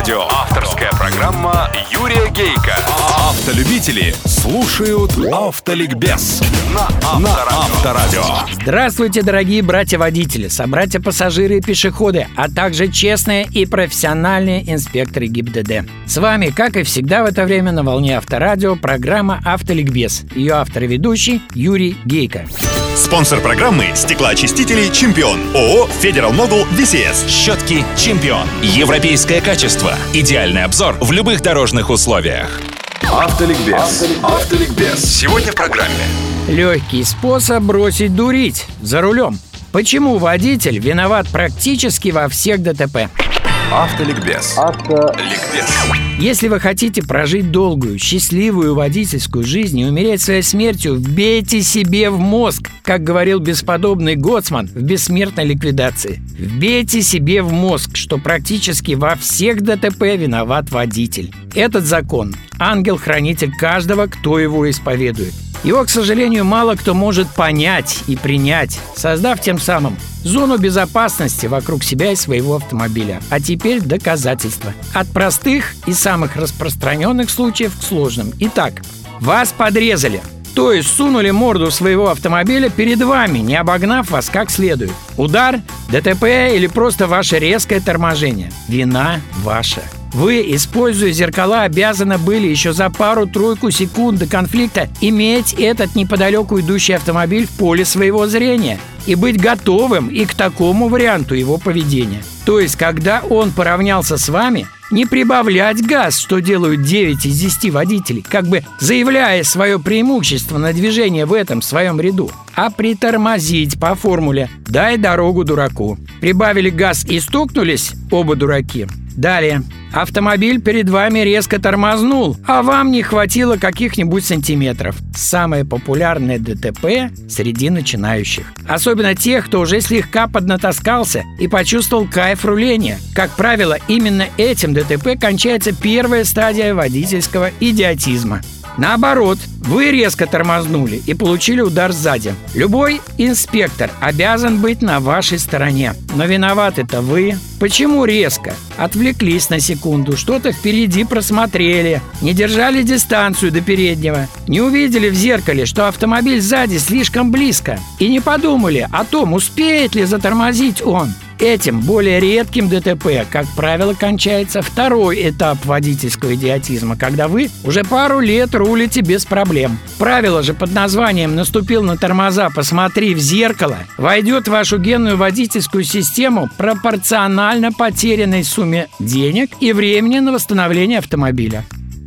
Авторадио. Авторская программа Юрия Гейка. Автолюбители слушают Автоликбез на Авторадио. Здравствуйте, дорогие братья-водители, собратья-пассажиры и пешеходы, а также честные и профессиональные инспекторы ГИБДД. С вами, как и всегда в это время на волне Авторадио, программа «Автоликбез». Ее автор и ведущий Юрий Гейко. Спонсор программы «Стеклоочистители Чемпион». ООО «Федерал Могул VCS». Щетки «Чемпион». Европейское качество. Идеальный обзор в любых дорожных условиях. Автоликбез. Автоликбез. Сегодня в программе. Легкий способ бросить дурить за рулем. Почему водитель виноват практически во всех ДТП? Автоликбез. Автоликбез. Если вы хотите прожить долгую, счастливую водительскую жизнь и умереть своей смертью, вбейте себе в мозг, как говорил бесподобный Гоцман в «Бессмертной ликвидации». Вбейте себе в мозг, что практически во всех ДТП виноват водитель. Этот закон – ангел-хранитель каждого, кто его исповедует. Его, к сожалению, мало кто может понять и принять, создав тем самым зону безопасности вокруг себя и своего автомобиля. А теперь доказательства. От простых и самых распространенных случаев к сложным. Итак, вас подрезали. То есть сунули морду своего автомобиля перед вами, не обогнав вас как следует. Удар, ДТП или просто ваше резкое торможение. Вина ваша. Вы, используя зеркала, обязаны были еще за пару-тройку секунд до конфликта иметь этот неподалеку идущий автомобиль в поле своего зрения и быть готовым и к такому варианту его поведения. То есть, когда он поравнялся с вами, не прибавлять газ, что делают 9 из 10 водителей, как бы заявляя свое преимущество на движение в этом своем ряду, а притормозить по формуле «дай дорогу дураку». Прибавили газ и стукнулись оба дураки. Далее. Автомобиль перед вами резко тормознул, а вам не хватило каких-нибудь сантиметров. Самое популярное ДТП среди начинающих. Особенно тех, кто уже слегка поднатаскался и почувствовал кайф руления. Как правило, именно этим ДТП кончается первая стадия водительского идиотизма. Наоборот, вы резко тормознули и получили удар сзади. Любой инспектор обязан быть на вашей стороне. Но виноваты-то вы. Почему резко? Отвлеклись на секунду, что-то впереди просмотрели, не держали дистанцию до переднего, не увидели в зеркале, что автомобиль сзади слишком близко, и не подумали о том, успеет ли затормозить он. Этим более редким ДТП, как правило, кончается второй этап водительского идиотизма, когда вы уже пару лет рулите без проблем. Правило же под названием «наступил на тормоза, посмотри в зеркало» войдет в вашу генную водительскую систему пропорционально потерянной сумме денег и времени на восстановление автомобиля.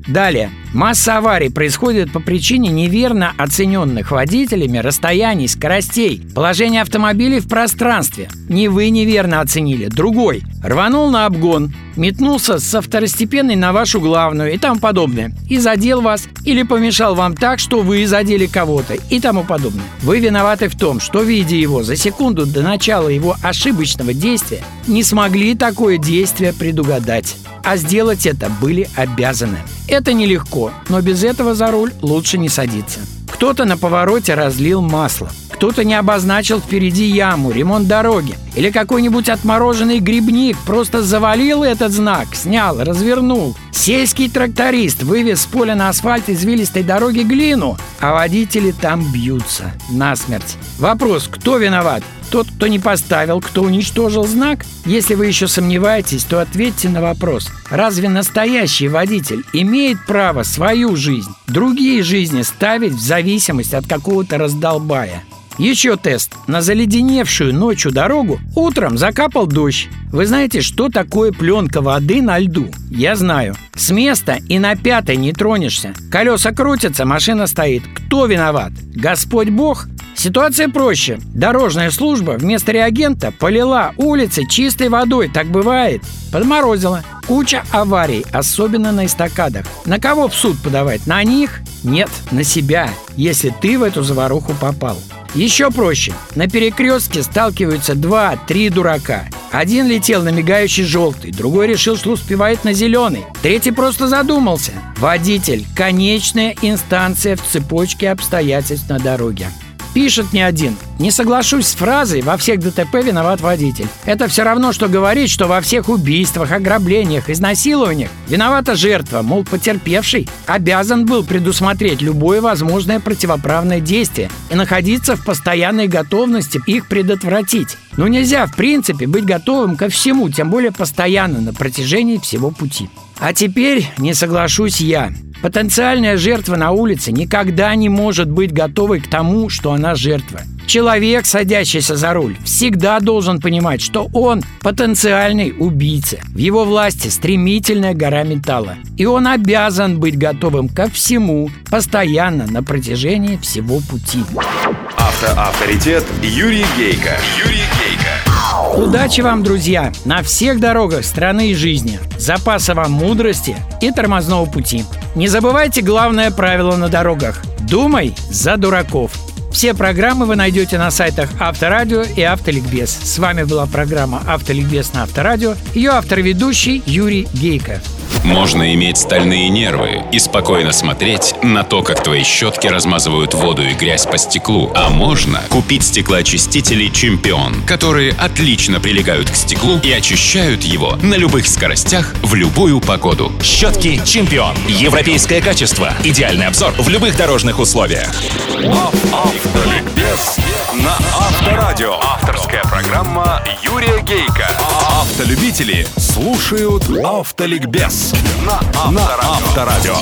Далее. Масса аварий происходит по причине неверно оцененных водителями расстояний, скоростей, положения автомобилей в пространстве. Не вы неверно оценили, другой. Рванул на обгон, метнулся со второстепенной на вашу главную и тому подобное. И задел вас или помешал вам так, что вы задели кого-то и тому подобное. Вы виноваты в том, что, видя его за секунду до начала его ошибочного действия, не смогли такое действие предугадать а сделать это были обязаны. Это нелегко, но без этого за руль лучше не садиться. Кто-то на повороте разлил масло, кто-то не обозначил впереди яму, ремонт дороги, или какой-нибудь отмороженный грибник просто завалил этот знак, снял, развернул. Сельский тракторист вывез с поля на асфальт извилистой дороги глину, а водители там бьются насмерть. Вопрос, кто виноват? Тот, кто не поставил, кто уничтожил знак? Если вы еще сомневаетесь, то ответьте на вопрос. Разве настоящий водитель имеет право свою жизнь, другие жизни ставить в зависимость от какого-то раздолбая? Еще тест. На заледеневшую ночью дорогу утром закапал дождь. Вы знаете, что такое пленка воды на льду? Я знаю. С места и на пятой не тронешься. Колеса крутятся, машина стоит. Кто виноват? Господь Бог? Ситуация проще. Дорожная служба вместо реагента полила улицы чистой водой. Так бывает. Подморозила. Куча аварий, особенно на эстакадах. На кого в суд подавать? На них? Нет, на себя, если ты в эту заваруху попал. Еще проще. На перекрестке сталкиваются два-три дурака. Один летел на мигающий желтый, другой решил, что успевает на зеленый, третий просто задумался. Водитель – конечная инстанция в цепочке обстоятельств на дороге. Пишет не один. Не соглашусь с фразой «во всех ДТП виноват водитель». Это все равно, что говорить, что во всех убийствах, ограблениях, изнасилованиях виновата жертва, мол, потерпевший обязан был предусмотреть любое возможное противоправное действие и находиться в постоянной готовности их предотвратить. Но нельзя, в принципе, быть готовым ко всему, тем более постоянно на протяжении всего пути. А теперь не соглашусь я. Потенциальная жертва на улице никогда не может быть готовой к тому, что она жертва. Человек, садящийся за руль, всегда должен понимать, что он потенциальный убийца. В его власти стремительная гора металла. И он обязан быть готовым ко всему, постоянно, на протяжении всего пути. Автоавторитет Юрий Гейко. Юрий. Удачи вам, друзья, на всех дорогах страны и жизни. Запаса вам мудрости и тормозного пути. Не забывайте главное правило на дорогах. Думай за дураков. Все программы вы найдете на сайтах Авторадио и Автоликбез. С вами была программа Автоликбез на Авторадио. Ее автор-ведущий Юрий Гейко. Можно иметь стальные нервы и спокойно смотреть на то, как твои щетки размазывают воду и грязь по стеклу. А можно купить стеклоочистители «Чемпион», которые отлично прилегают к стеклу и очищают его на любых скоростях в любую погоду. Щетки «Чемпион». Европейское качество. Идеальный обзор в любых дорожных условиях. Автоликбез Автолюбители слушают Автоликбез на Авторадио.